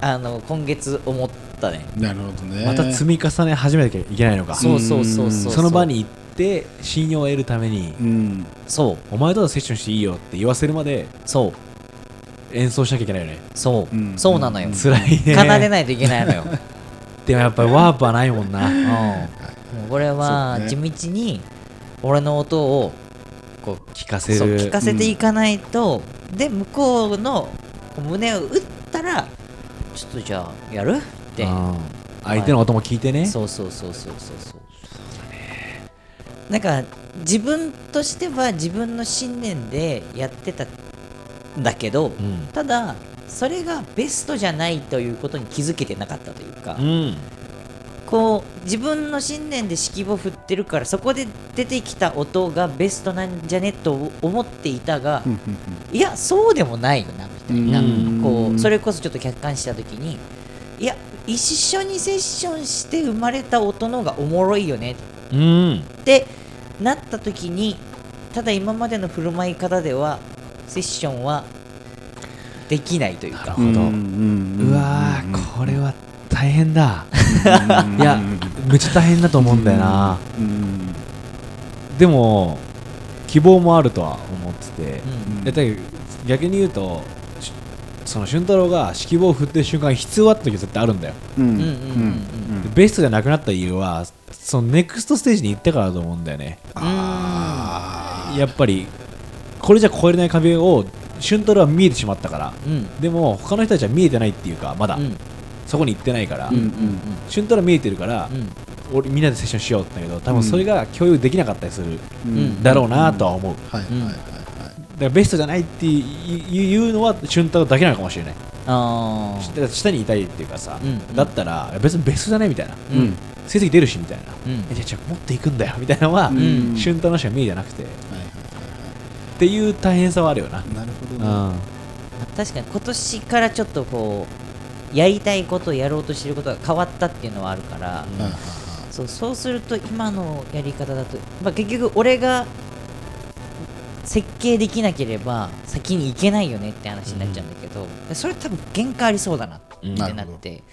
あの今月思ったね。なるほどね。また積み重ね始めなきゃいけないのか。そうそうそうそうその場に行って信用を得るために。うん。そう。お前とはセッションしていいよって言わせるまで。そう演奏しなきゃいけないよね。そう、うん。そうなのよ、うん。辛いね。奏でないといけないのよ、う んでもやっぱりワープはないもんな。もうこれは地そうね。道に俺の音をこう聞かせる。そう聞かせていかないと、で向こうのこう胸を打ったらちょっとじゃあやる？って。うん相手の音も聞いてね。そうそうそうそうそうそう。なんか自分としては自分の信念でやってたんだけど、うん。ただそれがベストじゃないということに気づけてなかったというか、うん。こう自分の信念で指揮棒振ってるからそこで出てきた音がベストなんじゃねと思っていたが、いやそうでもないよなみたいな、うん。こうそれこそちょっと客観視した時にいや一緒にセッションして生まれた音のがおもろいよね。うん。ってなった時にただ今までの振る舞い方ではセッションはできないというか。ほど。うわーこれは大変だ。いやめっちゃ大変だと思うんだよな。うん。でも希望もあるとは思ってて。うん。逆に言うとしその俊太郎が指揮棒を振ってる瞬間必要あった時は絶対あるんだよ。うん。うんうんうんでベストじゃなくなった理由はそのネクストステージに行ってからだと思うんだよね。あやっぱりこれじゃ超えれない壁を俊太郎は見えてしまったから。うん。うんでも他の人たちは見えてないっていうかまだ。うん。そこに行ってないから、うんうん俊太郎は見えてるから、うん。俺みんなでセッションしようって言ったけど多分それが共有できなかったりする。ーうん。だろうなとは思う、はいはいはいはい。だからベストじゃないっていうのは俊太郎だけなのかもしれない。あだから下にいたいっていうかさ、うんだったら別にベストじゃないみたいな。あうん。うん成績出るしみたいな、うん。えじゃあじゃあもっといくんだよみたいなのは、うん。俊太郎しか見えてなくてっていう大変さはあるよな、はいなるほうどね。ん、確かに今年からちょっとこうやりたいことやろうとしてることが変わったっていうのはあるから、はいはいそうそうすると今のやり方だと、まあ、結局俺が設計できなければ先に行けないよねって話になっちゃうんだけど、それ多分限界ありそうだなってなって、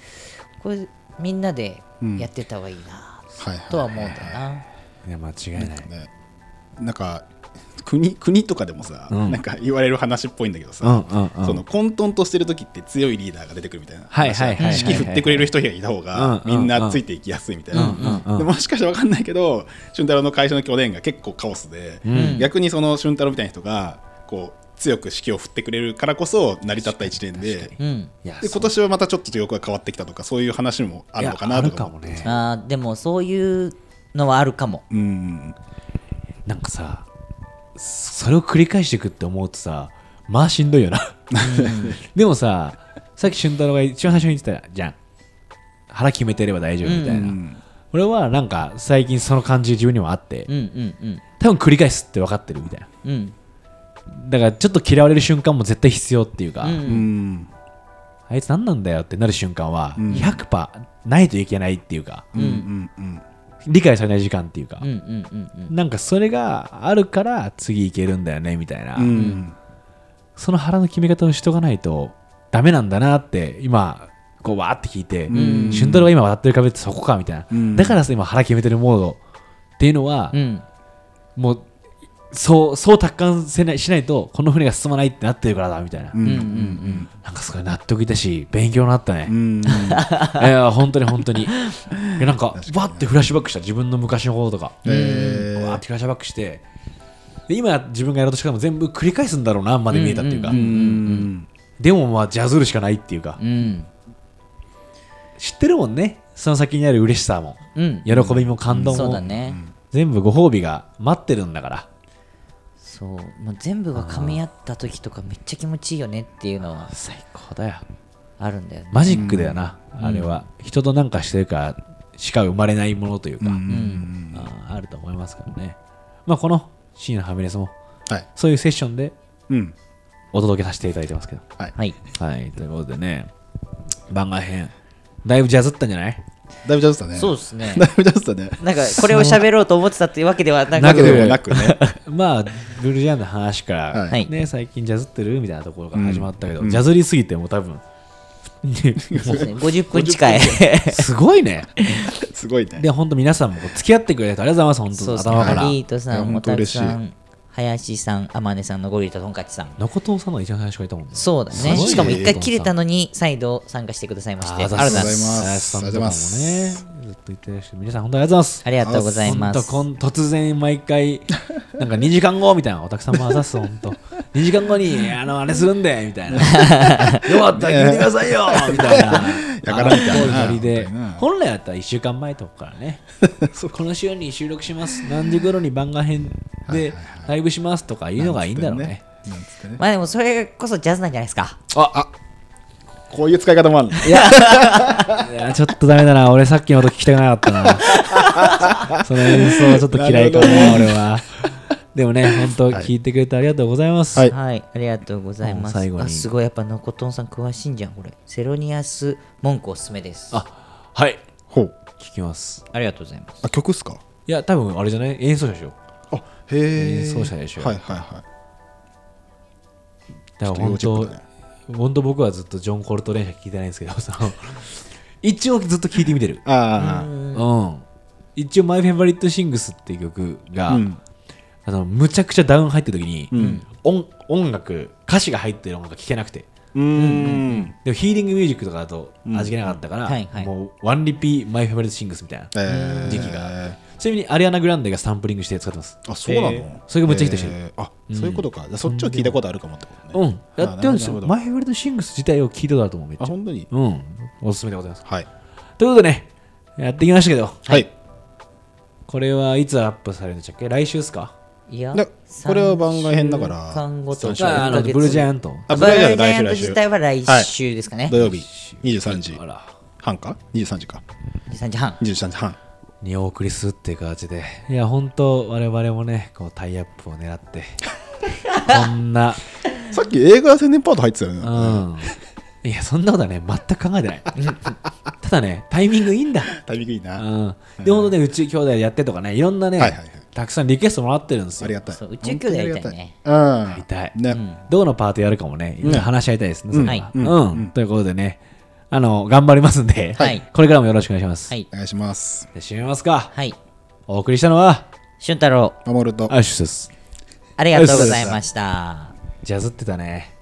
これみんなでうん。やってた方がいいなとは思うんだよな。いや間違いない。ね。なんか国国とかでもさ、うん。なんか言われる話っぽいんだけどさ、うんうんうん。その混沌としてる時って強いリーダーが出てくるみたいなはいはいはいはい指揮振ってくれる人がいた方がうんみんなついていきやすいみたいな、うんうんうん。でもしかして分かんないけど俊太郎の会社の拠点が結構カオスで、うん。逆にその俊太郎みたいな人がこう強く指揮を振ってくれるからこそ成り立った一年でうん、で今年はまたちょっと状況が変わってきたとかそういう話もあるのかなとかいやあるかもね。あーでもそういうのはあるかも。うん。なんかさそれを繰り返していくって思うとさまあしんどいよな。でもささっき俊太郎が一番最初に言ってたじゃん。腹決めてれば大丈夫みたいな、うん。俺はなんか最近その感じ自分にもあって、うんうんうん。多分繰り返すって分かってるみたいな。うん。だからちょっと嫌われる瞬間も絶対必要っていうか、うんうん。あいつ何なんだよってなる瞬間はうん。100%ないといけないっていうか、うんうんうん理解されない時間っていうか、うんうんうんうん。なんかそれがあるから次いけるんだよねみたいな、うん。その腹の決め方をしとかないとダメなんだなって今こうわーって聞いて、ん。俊太郎が今渡ってる壁ってそこかみたいな、うん。だからさ今腹決めてるモードっていうのは、うん。もうそうそう達観せないしないとこの船が進まないってなってるからだみたいな、うん。うんうんなんかすごい納得いったし勉強になったね、うん いや本当に本当に。いやなんかわってフラッシュバックした自分の昔のこととか、えー。わーってフラッシュバックして。で今自分がやろうとしたのも全部繰り返すんだろうなまで見えたっていうか、うんうんでもまあジャズるしかないっていうか、うん。知ってるもんね。その先にある嬉しさも。うん。喜びも感動も、そうだね。全部ご褒美が待ってるんだからそう。もう全部が噛み合った時とかめっちゃ気持ちいいよねっていうのは最高だよ。あるんだよね。マジックだよな、あれは。人となんかしてるからしか生まれないものというか、うん。あーあると思いますからね。まあこの深夜のファミレスもはい。そういうセッションでうん。お届けさせていただいてますけど。はい。はい。はい。ということでね番外編だいぶジャズったんじゃない？だいぶジャズだね。そうですね。だいぶジャズだね。なんかこれを喋ろうと思ってたっていうわけではなくだけでもなくね。まあブルージャンの話から、はい。はい。ね最近ジャズってるみたいなところから始まったけど、うん。ジャズりすぎてもう多分そうですね。50分近い。すごいね。すごいね。で本当皆さんも付き合ってくれてありがとうございます本当そうですね。頭から。ハリートさんモタル本当嬉しいさん林さん天音さんのゴリラとトンカチさんのことさんの一番最初からいたもんね。そうだね。ねしかも一回切れたのに再度参加してくださいましてありがとうございます。ありがとうございます。ねずっと言ってらっしゃる皆さん本当にありがとうござい。ますありがとうござい。ます本当突然毎回なんか2時間後みたい。なおたくさんもあざっす本当2時間後にあのあれするんでみたい。なよかったら聞い。てください。よみたい。なやからみたいなで本来だったら1週間前とか からねこの週に収録します。何時頃に番外編でライブしますとかいうのがいいんだろうね。まあでもそれこそジャズなんじゃないですか。あこういう使い方もある。のいやちょっとダメだな。俺さっきの音聞きたくなかったな。その演奏はちょっと嫌いかも俺はでもね本当はい聞いてくれてありがとうございます、はい。はい、ありがとうございます。もう最後に。あすごい、やっぱノコトンさん詳しいんじゃん、これ。セロニアス文句おすすめです。ああはい。ほう。聞きます。りがとうございます。あ曲っすか？いや多分あれじゃない？演奏者でしょ。あへえ演奏者でしょ。はいはいはい。だから本当ね。本当僕はずっとジョン・コルトレーンしか聞いてないんですけどその 一応ずっと聞いてみてる。あうん。一応「マイ・フェバリット・シングス」っていう曲が、あうんあのむちゃくちゃダウン入った時に、ん。音音楽歌詞が入ってる音楽が聴けなくて。うーん。でもヒーリングミュージックとかだと味気なかったから、うんはいはい。もうワンリピ My Favorite Things みたいなえー。時期が。ちなみにアリアナ・グランデがサンプリングして使ってます。あそうなの、えーそれがめっちゃヒットしてる。えー。あそういうことか、そっちを聞いたことあるかもってことね、うん。やってるんですよ。 My Favorite Things 自体を聞いたことあると思うめっちゃ。あ本当に？うん。おすすめでございます。はい。ということでねやってきましたけど。はい、これはいつアップされるんでしたっけ？来週ですか？いやでこれは番外編だから。3週間後と三週じゃああのブルージャイアント。あブルージャイアント自体は来週ですかね。土曜日。23時。半か？23時か。23時半。23時半。にお送りするっていう形で。いや本当我々もねこうタイアップを狙って。こんな。さっき映画宣伝パート入ってたよね、うん。いやそんなことはね全く考えてない。ただねタイミングいいんだ。タイミングいいな、うん。で本当ね宇宙兄弟やってとかねいろんなね、はいはいはいたくさんリクエストもらってるんですよ。ありがたい。う宇宙兄弟やりたいね。うんやりたい、どうのパートやるかもね、話し合いたいですね、うん、は。い、うん。ということでねあの頑張りますんで、はい、これからもよろしくお願いします、はい、お願いします。で締めますか。はい。お送りしたのは俊太郎。守と。あしゅす。ありがとうございました。ジャズってたね。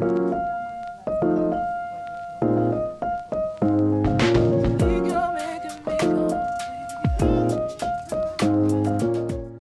thank you